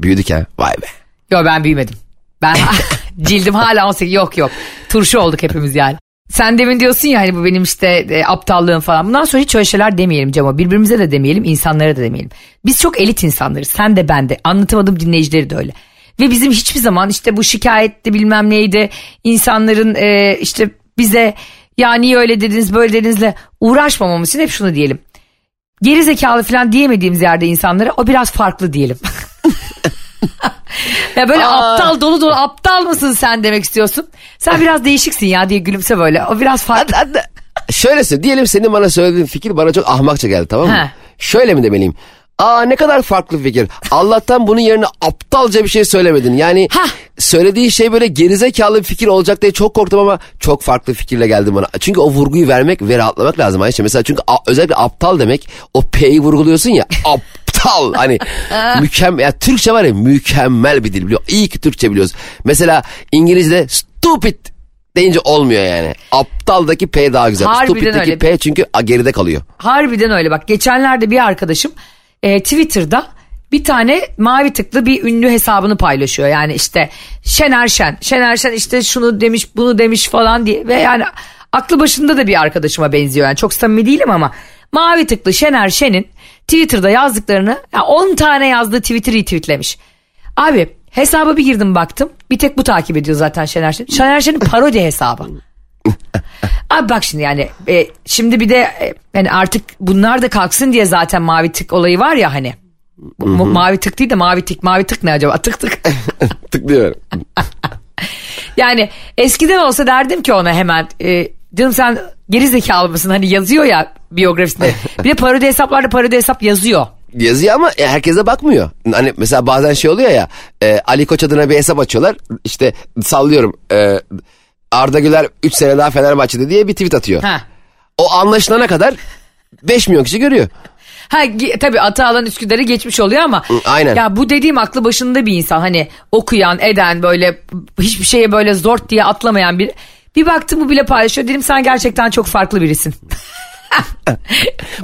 Büyüdük ha. Vay be. Yok ben büyümedim. Ben cildim hala 18 yok yok. Turşu olduk hepimiz yani. Sen demin diyorsun ya hani bu benim işte e, aptallığım falan. Bundan sonra hiç öyle şeyler demeyelim Cemo. Birbirimize de demeyelim, insanlara da demeyelim. Biz çok elit insanlarız. Sen de ben de. Anlatamadığım dinleyicileri de öyle. Ve bizim hiçbir zaman işte bu şikayetti bilmem neydi. insanların e, işte bize ya niye öyle dediniz böyle dedinizle uğraşmamamız için hep şunu diyelim. Geri zekalı falan diyemediğimiz yerde insanlara o biraz farklı diyelim. ya böyle Aa. aptal dolu dolu aptal mısın sen demek istiyorsun. Sen biraz değişiksin ya diye gülümse böyle. O biraz farklı. Şöyle söyle diyelim senin bana söylediğin fikir bana çok ahmakça geldi tamam mı? Şöyle mi demeliyim? Aa ne kadar farklı fikir. Allah'tan bunun yerine aptalca bir şey söylemedin. Yani Hah. söylediği şey böyle gerizekalı bir fikir olacak diye çok korktum ama çok farklı fikirle geldi bana. Çünkü o vurguyu vermek ve rahatlamak lazım Ayşe. Mesela çünkü a- özellikle aptal demek o P'yi vurguluyorsun ya aptal hani mükemmel ya Türkçe var ya mükemmel bir dil biliyor. İyi ki Türkçe biliyoruz. Mesela İngilizce'de stupid deyince olmuyor yani. Aptaldaki P daha güzel. Harbiden Stupid'deki öyle. P çünkü geride kalıyor. Harbiden öyle bak. Geçenlerde bir arkadaşım e, Twitter'da bir tane mavi tıklı bir ünlü hesabını paylaşıyor. Yani işte Şener Şen. Şener Şen işte şunu demiş bunu demiş falan diye. Ve yani aklı başında da bir arkadaşıma benziyor. Yani çok samimi değilim ama mavi tıklı Şener Şen'in Twitter'da yazdıklarını ya 10 tane yazdığı Twitter retweetlemiş. Abi hesaba bir girdim baktım. Bir tek bu takip ediyor zaten Şener Şen. Şener Şen'in parodi hesabı. Abi bak şimdi yani e, şimdi bir de e, yani artık bunlar da kalksın diye zaten mavi tık olayı var ya hani. Mu- mavi tık değil de mavi tık. Mavi tık ne acaba? Tık tık. Tıklıyorum. yani eskiden olsa derdim ki ona hemen e, canım sen geri zekalı mısın? Hani yazıyor ya biyografisinde. Bir de parodi hesaplarda parodi hesap yazıyor. Yazıyor ama e, herkese bakmıyor. Hani mesela bazen şey oluyor ya e, Ali Koç adına bir hesap açıyorlar. İşte sallıyorum e, Arda Güler 3 sene daha Fenerbahçe'de diye bir tweet atıyor. Ha. O anlaşılana kadar 5 milyon kişi görüyor. Ha tabii atı alan Üsküdar'ı geçmiş oluyor ama aynen. ya bu dediğim aklı başında bir insan hani okuyan eden böyle hiçbir şeye böyle zort diye atlamayan bir bir baktım bu bile paylaşıyor dedim sen gerçekten çok farklı birisin.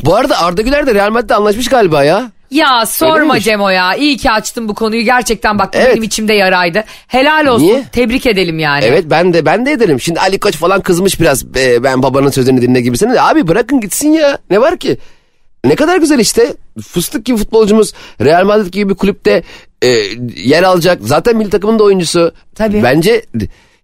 Bu arada Arda Güler de Real Madrid'de anlaşmış galiba ya. Ya sorma? Cemo ya iyi ki açtın bu konuyu gerçekten bak Evet. benim içimde yaraydı. Helal olsun Niye? tebrik edelim yani. Evet ben de ben de ederim. Şimdi Ali Koç falan kızmış biraz e, ben babanın sözünü dinle gibisine. Abi bırakın gitsin ya. Ne var ki? Ne kadar güzel işte. Fıstık gibi futbolcumuz Real Madrid gibi bir kulüpte e, yer alacak. Zaten milli takımın da oyuncusu. Tabii. Bence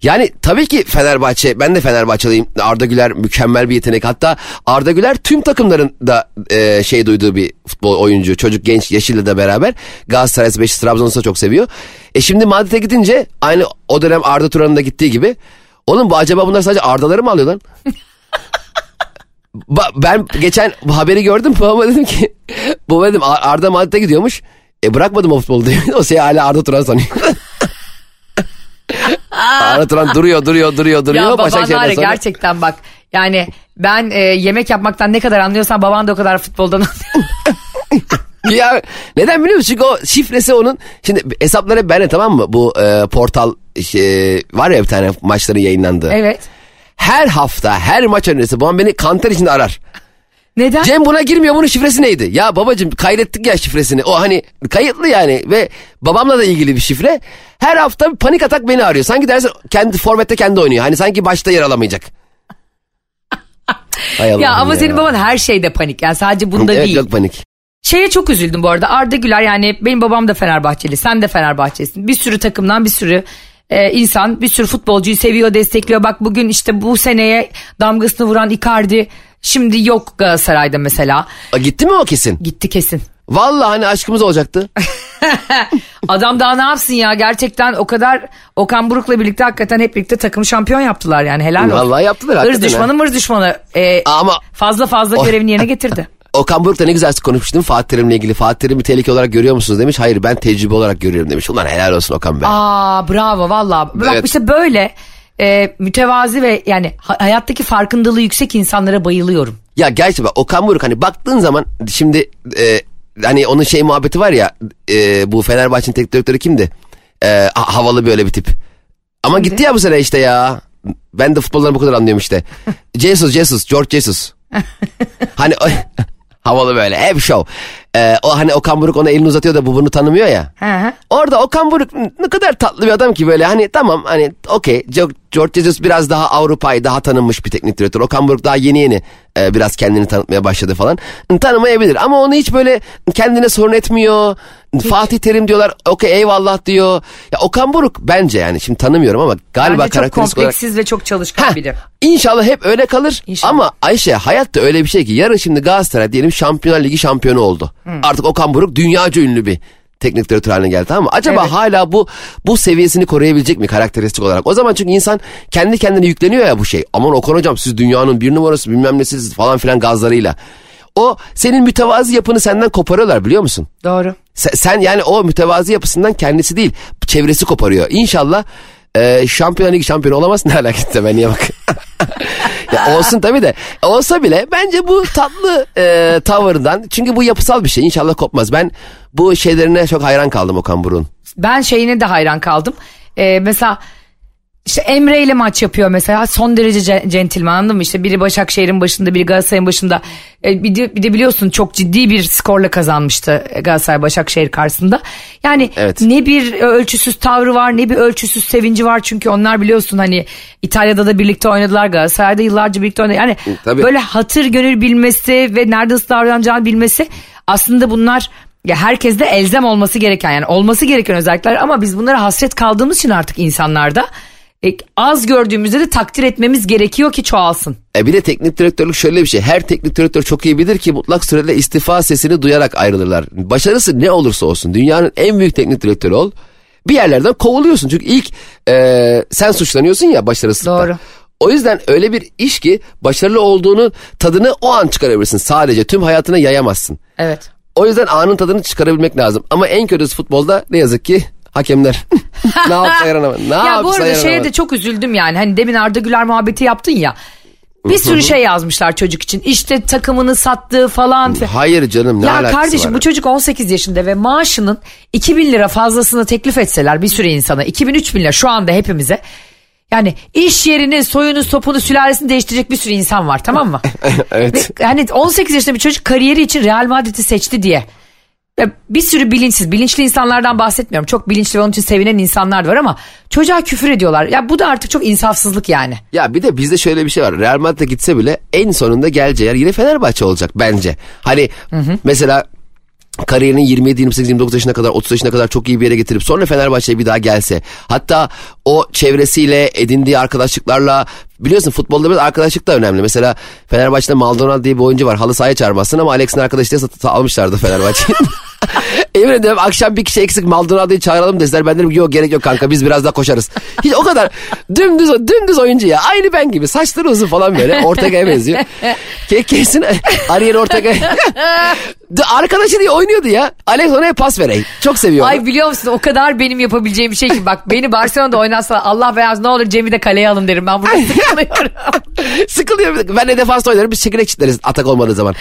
yani tabii ki Fenerbahçe ben de Fenerbahçeliyim. Arda Güler mükemmel bir yetenek. Hatta Arda Güler tüm takımların da e, şey duyduğu bir futbol oyuncu. Çocuk genç Yeşil'le de beraber Galatasaray, Beşiktaş, Trabzon'u çok seviyor. E şimdi Madrid'e gidince aynı o dönem Arda Turan'ın da gittiği gibi. Oğlum bu acaba bunlar sadece Arda'ları mı alıyor lan? Ba- ben geçen haberi gördüm babama dedim ki baba dedim Ar- Arda Madrid'e gidiyormuş. E bırakmadım o futbolu diye. o şey hala Arda Turan sanıyor. Arda Turan duruyor duruyor duruyor duruyor. Ya baban var ya sonra- gerçekten bak yani ben e, yemek yapmaktan ne kadar anlıyorsan baban da o kadar futboldan anlıyor. ya neden biliyor musun? Çünkü o şifresi onun. Şimdi hesapları hep bende tamam mı? Bu e, portal şey, var ya bir tane maçların yayınlandığı. evet. her hafta her maç öncesi babam beni kanter içinde arar. Neden? Cem buna girmiyor bunun şifresi neydi? Ya babacım kaydettik ya şifresini. O hani kayıtlı yani ve babamla da ilgili bir şifre. Her hafta bir panik atak beni arıyor. Sanki dersin kendi formette kendi oynuyor. Hani sanki başta yer alamayacak. Hay ya ama senin baban her şeyde panik. Yani sadece bunda evet, değil. yok panik. Şeye çok üzüldüm bu arada. Arda Güler yani benim babam da Fenerbahçeli. Sen de Fenerbahçelisin. Bir sürü takımdan bir sürü e, insan bir sürü futbolcuyu seviyor, destekliyor. Bak bugün işte bu seneye damgasını vuran Icardi şimdi yok Galatasaray'da mesela. A, gitti mi o kesin? Gitti kesin. Vallahi hani aşkımız olacaktı. Adam daha ne yapsın ya gerçekten o kadar Okan Buruk'la birlikte hakikaten hep birlikte takım şampiyon yaptılar yani helal olsun. Vallahi yaptılar Irz hakikaten. düşmanı mırz düşmanı e, Ama fazla fazla O- görevini yerine getirdi. Okan Buruk da ne güzel konuşmuştum Fatih Terim'le ilgili. Fatih Terim'i tehlike olarak görüyor musunuz demiş. Hayır ben tecrübe olarak görüyorum demiş. Ulan helal olsun Okan be. Aa bravo valla. Bak Evet. işte böyle e, mütevazi ve yani ha- hayattaki farkındalığı yüksek insanlara bayılıyorum. Ya gerçi bak Okan Buruk hani baktığın zaman şimdi e, hani onun şey muhabbeti var ya e, bu Fenerbahçe'nin teknik direktörü kimdi? E, ha- havalı böyle bir tip. Ama gitti ya bu sene işte ya. Ben de futboldan bu kadar anlıyorum işte. Jesus, Jesus, George Jesus. hani havalı böyle hep show. E, o hani Okan Buruk ona elini uzatıyor da bu bunu tanımıyor ya. Orada Okan Buruk ne kadar tatlı bir adam ki böyle hani tamam hani okey George Jesus biraz daha Avrupa'yı daha tanınmış bir teknik direktör. Okan Buruk daha yeni yeni e, biraz kendini tanıtmaya başladı falan. Tanımayabilir ama onu hiç böyle kendine sorun etmiyor. Fatih Terim diyorlar okey eyvallah diyor. Ya Okan Buruk bence yani şimdi tanımıyorum ama galiba Bence çok karakteristik olarak. kompleksiz ve çok çalışkan Heh, biri. İnşallah hep öyle kalır. İnşallah. Ama Ayşe hayatta öyle bir şey ki yarın şimdi Galatasaray diyelim Şampiyonlar Ligi şampiyonu oldu. Artık Okan Buruk dünyaca ünlü bir teknik direktör haline geldi tamam mı? Acaba Evet. hala bu bu seviyesini koruyabilecek mi karakteristik olarak? O zaman çünkü insan kendi kendine yükleniyor ya bu şey. Aman Okan hocam siz dünyanın bir numarası bilmem nesiniz falan filan gazlarıyla. O senin mütevazi yapını senden koparıyorlar biliyor musun? Doğru. Sen, sen yani o mütevazi yapısından kendisi değil çevresi koparıyor. İnşallah e, şampiyon ligi şampiyonu olamaz ne alakası ben niye bak. ya olsun tabii de olsa bile bence bu tatlı e, tavırdan çünkü bu yapısal bir şey inşallah kopmaz. Ben bu şeylerine çok hayran kaldım Okan Buruk'un. Ben şeyine de hayran kaldım. Ee, mesela işte Emre ile maç yapıyor mesela son derece ce- centilmen anladın mı? İşte biri Başakşehir'in başında biri Galatasaray'ın başında. Ee, bir, de, bir de biliyorsun çok ciddi bir skorla kazanmıştı Galatasaray Başakşehir karşısında. Yani Evet. ne bir ölçüsüz tavrı var ne bir ölçüsüz sevinci var. Çünkü onlar biliyorsun hani İtalya'da da birlikte oynadılar Galatasaray'da yıllarca birlikte oynadılar. Yani Tabii. böyle hatır gönül bilmesi ve nerede nasıl davranacağını bilmesi aslında bunlar ya herkeste elzem olması gereken yani olması gereken özellikler ama biz bunlara hasret kaldığımız için artık insanlarda e, az gördüğümüzde de takdir etmemiz gerekiyor ki çoğalsın. E bir de teknik direktörlük şöyle bir şey. Her teknik direktör çok iyi bilir ki mutlak surette istifa sesini duyarak ayrılırlar. Başarısı ne olursa olsun dünyanın en büyük teknik direktörü ol. Bir yerlerden kovuluyorsun. Çünkü ilk e, sen suçlanıyorsun ya başarısızlıktan. Doğru. O yüzden öyle bir iş ki başarılı olduğunu tadını o an çıkarabilirsin. Sadece tüm hayatına yayamazsın. Evet. O yüzden anın tadını çıkarabilmek lazım. Ama en kötüsü futbolda ne yazık ki hakemler. ne yapsa yaranamadı. Ne ya bu arada şeye de çok üzüldüm yani. Hani demin Arda Güler muhabbeti yaptın ya. Bir sürü şey yazmışlar çocuk için. İşte takımını sattığı falan. Hayır canım ne ya alakası kardeşim var? bu çocuk 18 yaşında ve maaşının 2000 lira fazlasını teklif etseler bir sürü insana 2000-3000 lira şu anda hepimize yani iş yerini soyunu sopunu sülalesini değiştirecek bir sürü insan var tamam mı? evet. Ve hani 18 yaşında bir çocuk kariyeri için Real Madrid'i seçti diye. Ve bir sürü bilinçsiz, bilinçli insanlardan bahsetmiyorum. Çok bilinçli ve onun için sevinen insanlar var ama çocuğa küfür ediyorlar. Ya bu da artık çok insafsızlık yani. Ya bir de bizde şöyle bir şey var. Real Madrid'e gitse bile en sonunda geleceği yer yine Fenerbahçe olacak bence. Hani mesela kariyerinin 27, 28, 29 yaşına kadar 30 yaşına kadar çok iyi bir yere getirip sonra Fenerbahçe'ye bir daha gelse. Hatta o çevresiyle edindiği arkadaşlıklarla biliyorsun futbolda biraz arkadaşlık da önemli. Mesela Fenerbahçe'de Maldonado diye bir oyuncu var. Halı sahaya çağırmazsın ama Alex'in arkadaşı diye almışlardı Fenerbahçe'yi. Emin ederim akşam bir kişi eksik Maldonado'yu çağıralım deseler ben derim yok gerek yok kanka biz biraz daha koşarız. Hiç o kadar dümdüz dümdüz oyuncu ya. Aynı ben gibi saçları uzun falan böyle Ortega'ya benziyor. Ke kesin Ariel Ortega. Arkadaşı diye oynuyordu ya. Alex ona pas vereyim. Çok seviyor. onu. Ay biliyor musun o kadar benim yapabileceğim bir şey ki bak beni Barcelona'da oynatsa Allah beyaz ne olur Cem'i de kaleye alın derim ben burada sıkılıyorum. Sıkılıyor. Ben de defansta oynarım. Biz çekirdek çitleriz atak olmadığı zaman.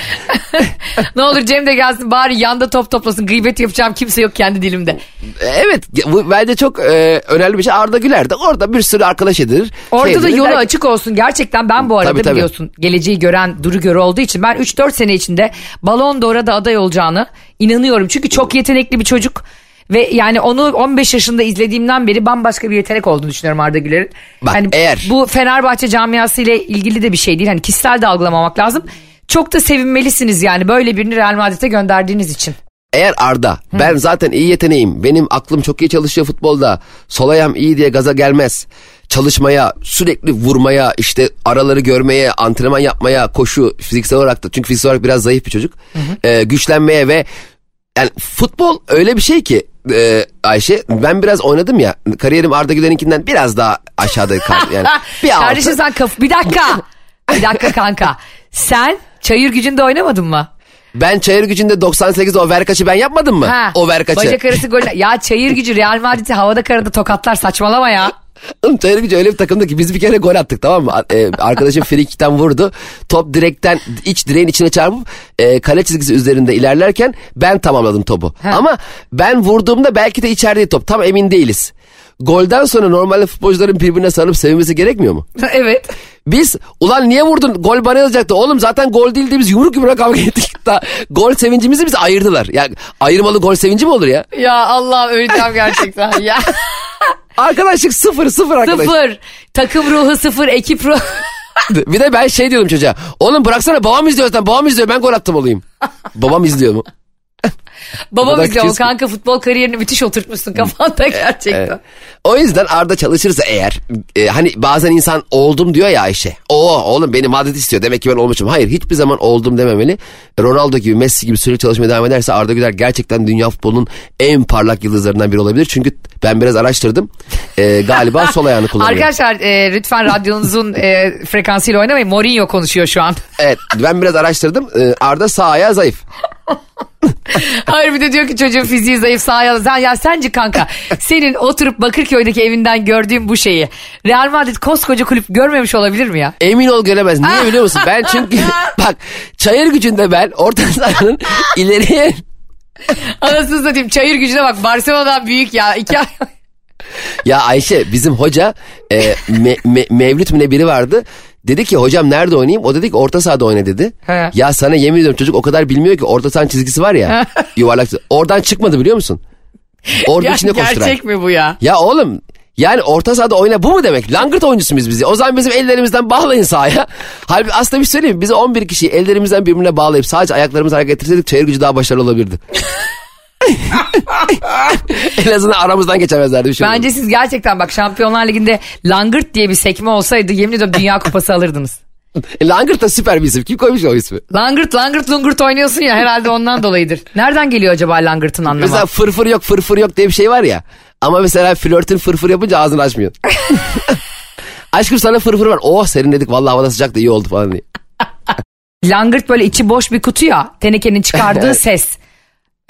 ne olur Cem de gelsin bari yanda top toplasın toplasın gıybet yapacağım kimse yok kendi dilimde. Evet bu bence çok e, önemli bir şey. Arda Güler de orada bir sürü arkadaş edilir. Orada şey da yolu Belki- açık olsun. Gerçekten ben bu arada Tabii, tabii. biliyorsun geleceği gören duru görü olduğu için ben 3-4 sene içinde Balon d'Or'a da aday olacağını inanıyorum. Çünkü çok yetenekli bir çocuk. Ve yani onu 15 yaşında izlediğimden beri bambaşka bir yetenek olduğunu düşünüyorum Arda Güler'in. Bak, hani eğer- Bu Fenerbahçe camiası ile ilgili de bir şey değil. Hani kişisel de algılamamak lazım. Çok da sevinmelisiniz yani böyle birini Real Madrid'e gönderdiğiniz için. Eğer Arda ben zaten iyi yeteneğim benim aklım çok iyi çalışıyor futbolda sol ayağım iyi diye gaza gelmez. Çalışmaya sürekli vurmaya işte araları görmeye antrenman yapmaya koşu fiziksel olarak da çünkü fiziksel olarak biraz zayıf bir çocuk Ee, güçlenmeye ve yani futbol öyle bir şey ki e, Ayşe ben biraz oynadım ya kariyerim Arda Güler'inkinden biraz daha aşağıda kaldı yani bir altı. Kardeşim sen kaf... Bir dakika. bir dakika kanka. Sen çayır gücünde oynamadın mı? Ben çayır gücünde 98 o verkaçı ben yapmadım mı? Ha, O verkaçı. Bacak arası gol. Ya çayır gücü Real Madrid'i havada karada tokatlar saçmalama ya. Oğlum Çayır Gücü öyle bir takımdı ki biz bir kere gol attık tamam mı? Ee, arkadaşım frikikten vurdu. Top direkten iç direğin içine çarpıp e, kale çizgisi üzerinde ilerlerken ben tamamladım topu. Ama ben vurduğumda belki de içerideydi top. Tam emin değiliz. Golden sonra normalde futbolcuların birbirine sarılıp sevinmesi gerekmiyor mu? evet. Biz ulan niye vurdun gol bana yazacaktı oğlum zaten gol değildi biz yumruk yumruğa kavga ettik. Da, gol sevincimizi bizi ayırdılar. Ya ayırmalı gol sevinci mi olur ya? Ya Allah öleceğim gerçekten ya. Arkadaşlık sıfır sıfır arkadaş. sıfır. Takım ruhu sıfır. Ekip ruhu. Bir de ben şey diyordum çocuğa. Oğlum bıraksana babam izliyor zaten babam izliyor ben gol attım olayım. babam izliyor mu? İzliyor. küçüğüz ki. Kanka futbol kariyerini müthiş oturtmuşsun kafanda gerçekten. Evet. O yüzden Arda çalışırsa eğer e, hani bazen insan oldum diyor ya Ayşe. Oo oğlum beni Madrid istiyor demek ki ben olmuşum. Hayır hiçbir zaman oldum dememeli. Ronaldo gibi Messi gibi sürekli çalışmaya devam ederse Arda Güler gerçekten dünya futbolunun en parlak yıldızlarından biri olabilir. Çünkü ben biraz araştırdım. E, galiba sol ayağını kullanıyor. Arkadaşlar e, lütfen radyonuzun e, frekansıyla oynamayın. Mourinho konuşuyor şu an. Evet ben biraz araştırdım. E, Arda sağ ayağı zayıf. Hayır bir de diyor ki çocuğun fiziği zayıf sağ ayağı. Sen, ya sence kanka senin oturup Bakırköy'deki evinden gördüğün bu şeyi Real Madrid koskoca kulüp görmemiş olabilir mi ya? Emin ol göremez. Niye biliyor musun? Ben çünkü bak çayır gücünde ben orta sahanın ileriye Anasını satayım çayır gücüne bak Barcelona'dan büyük ya. İki ay... Ya Ayşe bizim hoca e, me- me- Mevlüt mü ne biri vardı. Dedi ki hocam nerede oynayayım? O dedi ki orta sahada oyna dedi. He. Ya sana yemin ediyorum çocuk o kadar bilmiyor ki orta sahanın çizgisi var ya. yuvarlak. Oradan çıkmadı biliyor musun? Orada içinde koşturan. gerçek mi bu ya? Ya oğlum yani orta sahada oyna bu mu demek? Langırt oyuncusu biz? ya? O zaman bizim ellerimizden bağlayın sahaya. Halbuki aslında bir şey söyleyeyim? Bizi 11 kişiyi ellerimizden birbirine bağlayıp sadece ayaklarımızı hareket ettirseydik çayır gücü daha başarılı olabilirdi. en azından aramızdan geçemezlerdi bir şey. Bence siz gerçekten bak Şampiyonlar Ligi'nde Langırt diye bir sekme olsaydı yemin ediyorum Dünya Kupası alırdınız. E, Langırt da süper bir isim. Kim koymuş o ismi? Langırt langırt lungırt oynuyorsun ya herhalde ondan dolayıdır. Nereden geliyor acaba langırtın anlamı? Mesela fırfır yok fırfır yok diye bir şey var ya. Ama mesela flörtün fırfır yapınca ağzını açmıyor. Aşkım sana fırfır var. Oh serin dedik vallahi havada sıcak da iyi oldu falan diye. Langırt böyle içi boş bir kutu ya tenekenin çıkardığı ses.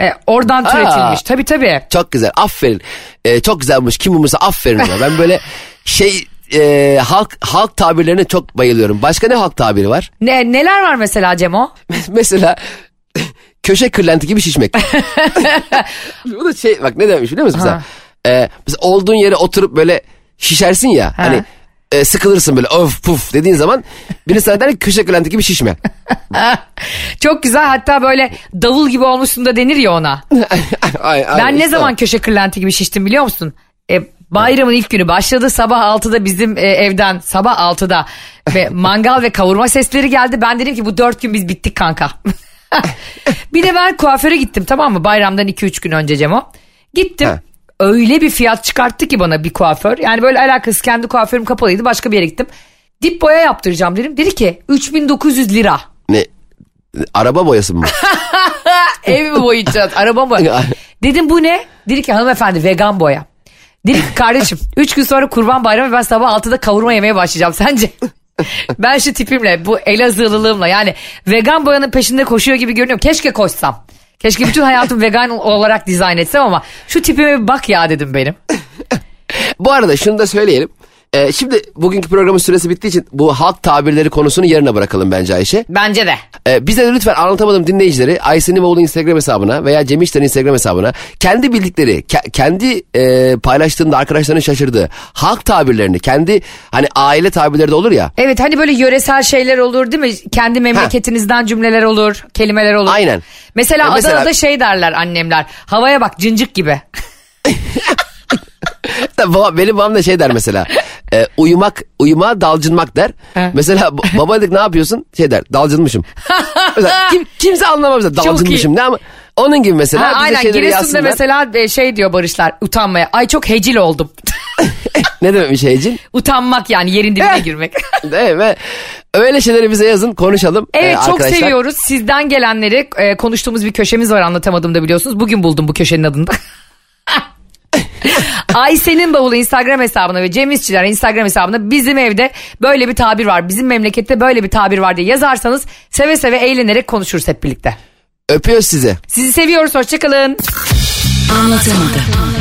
E, oradan türetilmiş. Aa. Tabii tabii. Çok güzel aferin. Ee, çok güzelmiş kim bulmuşsa aferin ona. Ben böyle şey e, halk halk tabirlerine çok bayılıyorum. Başka ne halk tabiri var? Ne, neler var mesela Cemo? mesela köşe kırlenti gibi şişmek. Bu da şey bak ne demiş biliyor musun? Mesela, e, mesela olduğun yere oturup böyle şişersin ya. Hani e, sıkılırsın böyle öf puf dediğin zaman birisi sana der ki köşe kırlenti gibi şişme. Çok güzel hatta böyle davul gibi olmuşsun da denir ya ona. Ay, ay, Ben ne zaman köşe kırlenti gibi şiştim biliyor musun? E, bayramın ilk günü başladı sabah 6'da bizim e, evden sabah 6'da ve mangal ve kavurma sesleri geldi. Ben dedim ki bu 4 gün biz bittik kanka. bir de ben kuaföre gittim tamam mı bayramdan 2-3 gün önce Cemo. Gittim. He. Öyle bir fiyat çıkarttı ki bana bir kuaför. Yani böyle alakası kendi kuaförüm kapalıydı başka bir yere gittim. Dip boya yaptıracağım dedim. Dedi ki 3900 lira. Ne? Araba boyası mı? Ev mi boyayacağız? Araba mı? Dedim bu ne? Dedi ki hanımefendi vegan boya. Dedi ki kardeşim 3 gün sonra kurban bayramı ben sabah 6'da kavurma yemeye başlayacağım. Sence? ben şu tipimle bu Elazığlılığımla yani vegan boyanın peşinde koşuyor gibi görünüyorum. Keşke koşsam. Keşke bütün hayatım vegan olarak dizayn etsem ama şu tipime bir bak ya dedim benim. Bu arada şunu da söyleyelim. Ee, şimdi bugünkü programın süresi bittiği için bu halk tabirleri konusunu yarına bırakalım bence Ayşe. Bence de. Ee, bize de lütfen anlatamadım dinleyicileri Ayşe Nimoğlu Instagram hesabına veya Cem İşler'in Instagram hesabına kendi bildikleri, ke- kendi e, paylaştığında arkadaşlarının şaşırdığı halk tabirlerini, kendi hani aile tabirleri de olur ya. Evet hani böyle yöresel şeyler olur değil mi? Kendi memleketinizden cümleler olur, kelimeler olur. Aynen. Mesela, E mesela- Adana'da şey derler annemler. Havaya bak cıncık gibi. Baba, benim babam da şey der mesela. E, uyumak, uyuma dalcınmak der. He. Mesela baba dedik ne yapıyorsun? Şey der dalcınmışım. mesela, kim, kimse anlamaz mesela dalcınmışım ne ama onun gibi mesela. Ha, aynen Giresun'da mesela e, şey diyor Barışlar utanmaya. Ay çok hecil oldum. ne demekmiş heyecin? Utanmak yani yerin dibine Eh. girmek. Değil mi? Öyle şeyleri bize yazın konuşalım. Evet e, çok arkadaşlar. seviyoruz. Sizden gelenleri e, konuştuğumuz bir köşemiz var anlatamadım da biliyorsunuz. Bugün buldum bu köşenin adını da. Ayşe'nin bavulu Instagram hesabına ve Cem İşçiler Instagram hesabına bizim evde böyle bir tabir var. Bizim memlekette böyle bir tabir var diye yazarsanız seve seve eğlenerek konuşuruz hep birlikte. Öpüyoruz sizi. Sizi seviyoruz hoşçakalın. Anlatamadım.